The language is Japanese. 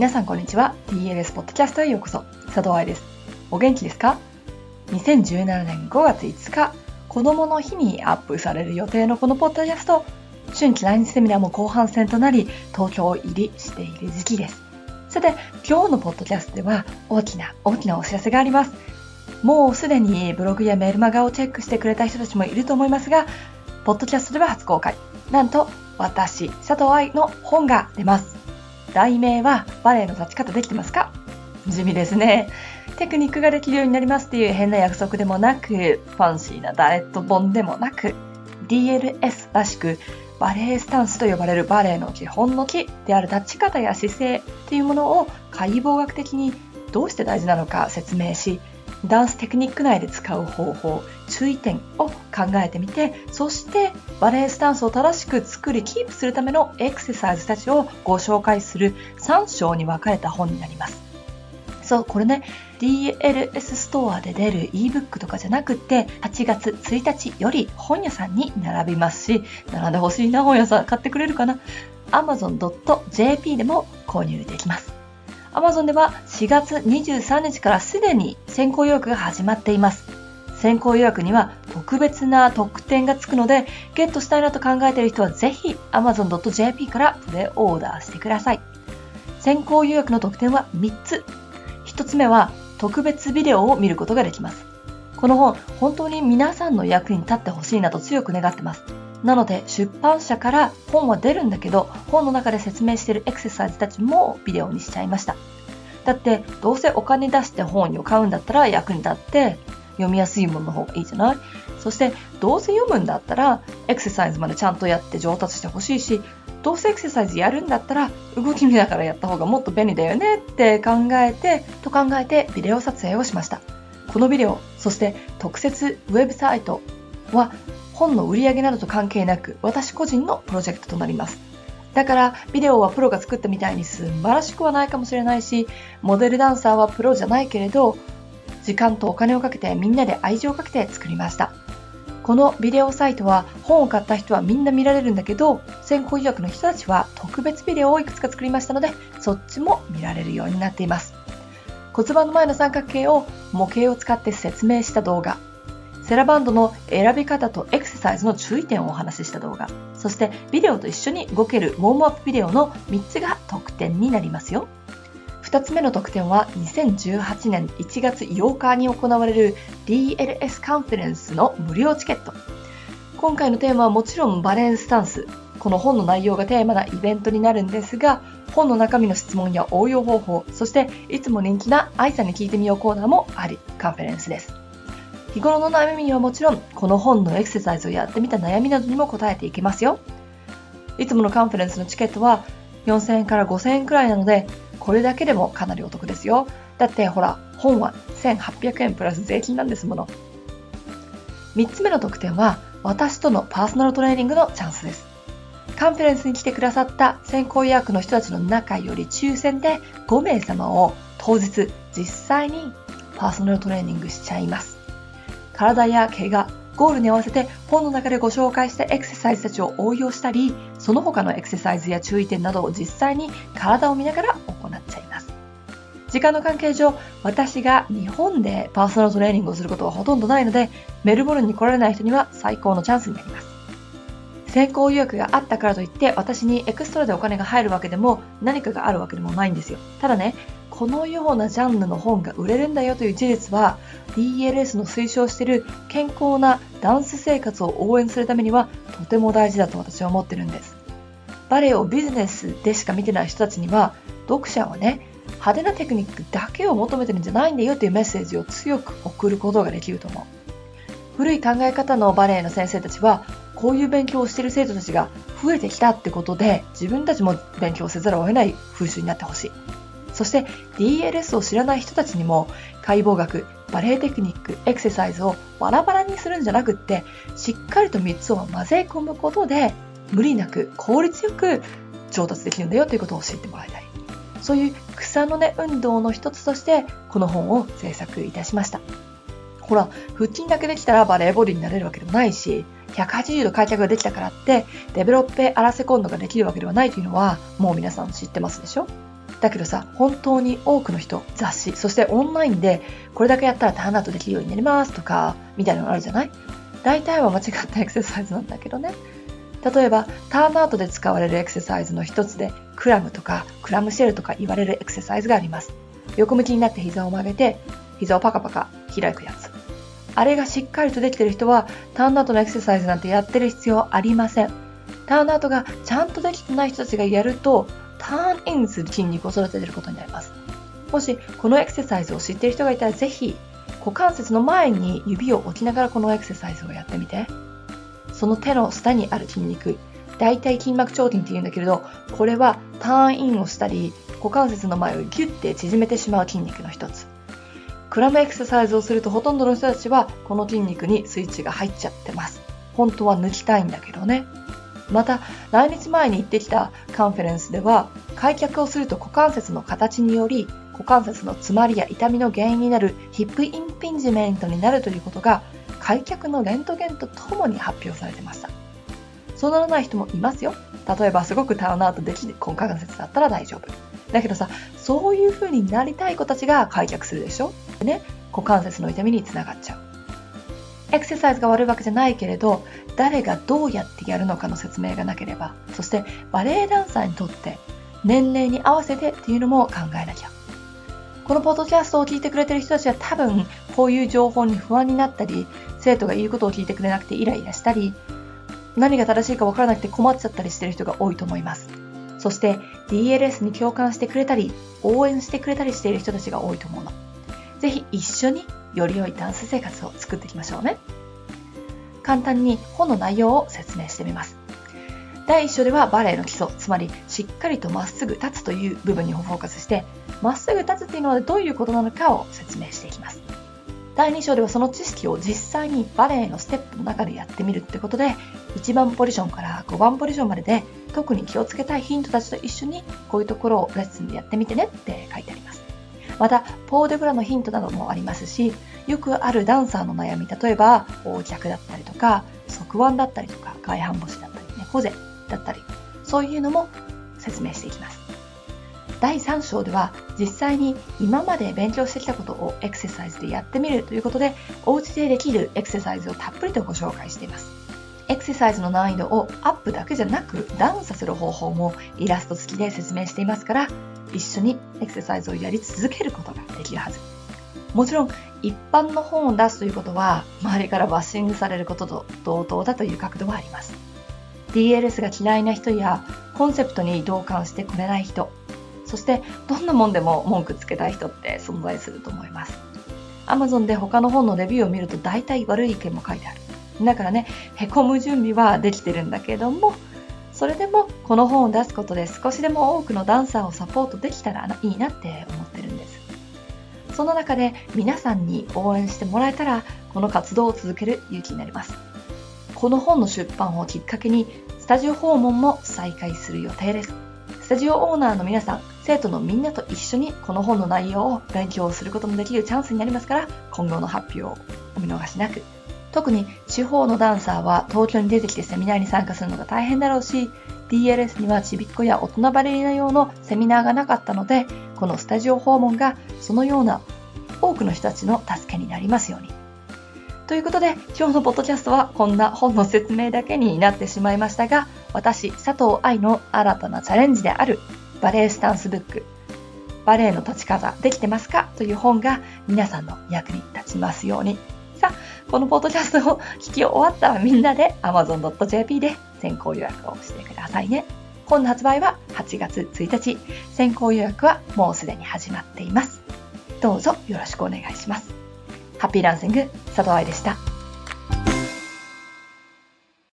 皆さんこんにちは。DLS ポッドキャストへようこそ。佐藤愛です。お元気ですか？2017年5月5日子供の日にアップされる予定のこのポッドキャスト。春季来日セミナーも後半戦となり東京入りしている時期です。さて今日のポッドキャストでは大きな大きなお知らせがあります。もうすでにブログやメルマガをチェックしてくれた人たちもいると思いますがポッドキャストでは初公開。なんと私佐藤愛の本が出ます。題名はバレエの立ち方できてますか？地味ですね。テクニックができるようになりますっていう変な約束でもなく、ファンシーなダイエット本でもなく、DLS らしく、バレエスタンスと呼ばれるバレエの基本の木である立ち方や姿勢っていうものを解剖学的にどうして大事なのか説明し、ダンステクニック内で使う方法、注意点を考えてみて、そしてバレエスタンスを正しく作り、キープするためのエクササイズたちをご紹介する3章に分かれた本になります。そう、これね、DLS ストアで出る ebook とかじゃなくて、8月1日より本屋さんに並びますし、並んでほしいな、本屋さん買ってくれるかな？amazon.jp でも購入できます。Amazon では4月23日からすでに先行予約が始まっています。先行予約には特別な特典がつくので、ゲットしたいなと考えている人はぜひ amazon.jp からプレオーダーしてください。先行予約の特典は3つ。1つ目は特別ビデオを見ることができます。この本、本当に皆さんの役に立ってほしいなと強く願ってます。なので出版社から本は出るんだけど本の中で説明してるエクササイズたちもビデオにしちゃいました。だってどうせお金出して本を買うんだったら役に立って読みやすいものの方がいいじゃない？そしてどうせ読むんだったらエクササイズまでちゃんとやって上達してほしいしどうせエクササイズやるんだったら動き見ながらやった方がもっと便利だよねって考えてと考えてビデオ撮影をしました。このビデオそして特設ウェブサイトは本の売り上げなどと関係なく私個人のプロジェクトとなります。だからビデオはプロが作ったみたいに素晴らしくはないかもしれないし、モデルダンサーはプロじゃないけれど、時間とお金をかけてみんなで愛情をかけて作りました。このビデオサイトは本を買った人はみんな見られるんだけど、先行予約の人たちは特別ビデオをいくつか作りましたので、そっちも見られるようになっています。骨盤の前の三角形を模型を使って説明した動画、セラバンドの選び方とエサイズの注意点をお話しした動画、そしてビデオと一緒に動けるウォームアップビデオの3つが特典になりますよ。2つ目の特典は2018年1月8日に行われる DLS カンファレンスの無料チケット。今回のテーマはもちろんバレンスタンス。この本の内容がテーマなイベントになるんですが、本の中身の質問や応用方法、そしていつも人気な愛さんに聞いてみようコーナーもあり、カンファレンスです。日頃の悩みにはもちろん、この本のエクササイズをやってみた悩みなどにも答えていけますよ。いつものカンファレンスのチケットは4000円から5000円くらいなので、これだけでもかなりお得ですよ。だってほら、本は1800円プラス税金なんですもの。3つ目の特典は、私とのパーソナルトレーニングのチャンスです。カンファレンスに来てくださった先行予約の人たちの中より抽選で5名様を当日実際にパーソナルトレーニングしちゃいます。体や怪我、ゴールに合わせて本の中でご紹介したエクササイズたちを応用したり、その他のエクササイズや注意点などを実際に体を見ながら行っちゃいます。時間の関係上、私が日本でパーソナルトレーニングをすることはほとんどないので、メルボルンに来られない人には最高のチャンスになります。先行予約があったからといって私にエクストラでお金が入るわけでも何かがあるわけでもないんですよ。ただね、このようなジャンルの本が売れるんだよという事実は DLS の推奨している健康なダンス生活を応援するためにはとても大事だと私は思ってるんです。バレエをビジネスでしか見てない人たちには読者はね派手なテクニックだけを求めてるんじゃないんだよというメッセージを強く送ることができると思う。古い考え方のバレエの先生たちはこういう勉強をしている生徒たちが増えてきたってことで自分たちも勉強せざるを得ない風習になってほしい。そして DLS を知らない人たちにも解剖学、バレエテクニック、エクササイズをバラバラにするんじゃなくって、しっかりと3つを混ぜ込むことで、無理なく効率よく上達できるんだよということを教えてもらいたい。そういう草の根運動の一つとして、この本を制作いたしました。ほら、腹筋だけできたらバレーボディになれるわけでもないし、180度開脚ができたからって、デベロッペアラセコンドができるわけではないというのは、もう皆さん知ってますでしょ？だけどさ、本当に多くの人、雑誌、そしてオンラインでこれだけやったらターンアウトできるようになりますとか、みたいなのあるじゃない？大体は間違ったエクササイズなんだけどね。例えば、ターンアウトで使われるエクササイズの一つで、クラムとかクラムシェルとか言われるエクササイズがあります。横向きになって膝を曲げて、膝をパカパカ開くやつ。あれがしっかりとできてる人は、ターンアウトのエクササイズなんてやってる必要ありません。ターンアウトがちゃんとできてない人たちがやると、ターンインする筋肉を育ててることになります。もし、このエクササイズを知っている人がいたら、ぜひ、股関節の前に指を置きながらこのエクササイズをやってみて。その手の下にある筋肉、大腿筋膜腸筋って言うんだけれど、これはターンインをしたり、股関節の前をギュッて縮めてしまう筋肉の一つ。クラムエクササイズをするとほとんどの人たちはこの筋肉にスイッチが入っちゃってます。本当は抜きたいんだけどね。また、来日前に行ってきたカンフェレンスでは、開脚をすると股関節の形により、股関節の詰まりや痛みの原因になるヒップインピンジメントになるということが開脚のレントゲンとともに発表されてました。そうならない人もいますよ。例えばすごくターンアウトできる股関節だったら大丈夫。だけどさ、そういう風になりたい子たちが開脚するでしょね、股関節の痛みにつながっちゃう。エクササイズが悪いわけじゃないけれど、誰がどうやってやるのかの説明がなければ、そしてバレエダンサーにとって年齢に合わせてっていうのも考えなきゃ。このポッドキャストを聞いてくれてる人たちは多分こういう情報に不安になったり、生徒が言うことを聞いてくれなくてイライラしたり、何が正しいか分からなくて困っちゃったりしてる人が多いと思います。そして DLS に共感してくれたり、応援してくれたりしている人たちが多いと思うの。ぜひ一緒により良いダンス生活を作っていきましょうね。簡単に本の内容を説明してみます。第1章ではバレエの基礎、つまりしっかりとまっすぐ立つという部分にフォーカスして、まっすぐ立つっていうのはどういうことなのかを説明していきます。第2章ではその知識を実際にバレエのステップの中でやってみるってことで、1番ポジションから5番ポジションまでで特に気をつけたいヒントたちと一緒にこういうところをレッスンでやってみてねって書いてあります。また、ポーデブラのヒントなどもありますし、よくあるダンサーの悩み、例えば、横脚だったりとか、側腕だったりとか、外反母趾だったり、猫背だったり、そういうのも説明していきます。第3章では実際に今まで勉強してきたことをエクササイズでやってみるということでお家でできるエクササイズをたっぷりとご紹介していますエクササイズの難易度をアップだけじゃなくダウンさせる方法もイラスト付きで説明していますから一緒にエクササイズをやり続けることができるはず。もちろん一般の本を出すということは周りからバッシングされることと同等だという角度はあります。DLS が嫌いな人やコンセプトに同感してくれない人そしてどんなもんでも文句つけたい人って存在すると思います。Amazon で他の本のレビューを見ると大体悪い意見も書いてある。だからねへこむ準備はできてるんだけどもそれでもこの本を出すことで少しでも多くのダンサーをサポートできたらいいなって思ってるんです。その中で皆さんに応援してもらえたらこの活動を続ける勇気になります。この本の出版をきっかけにスタジオ訪問も再開する予定です。スタジオオーナーの皆さん生徒のみんなと一緒にこの本の内容を勉強することのできるチャンスになりますから今後の発表をお見逃しなく。特に地方のダンサーは東京に出てきてセミナーに参加するのが大変だろうし DLS にはちびっこや大人バレリーナ用のセミナーがなかったのでこのスタジオ訪問がそのような多くの人たちの助けになりますように。ということで今日のポッドキャストはこんな本の説明だけになってしまいましたが私佐藤愛の新たなチャレンジであるバレエスタンスブックバレエの立ち方できてますかという本が皆さんの役に立ちますように、このポッドキャストを聞き終わったらみんなで amazon.jp で先行予約をしてくださいね。本の発売は8月1日。先行予約はもうすでに始まっています。どうぞよろしくお願いします。ハッピーランシング佐藤愛でした。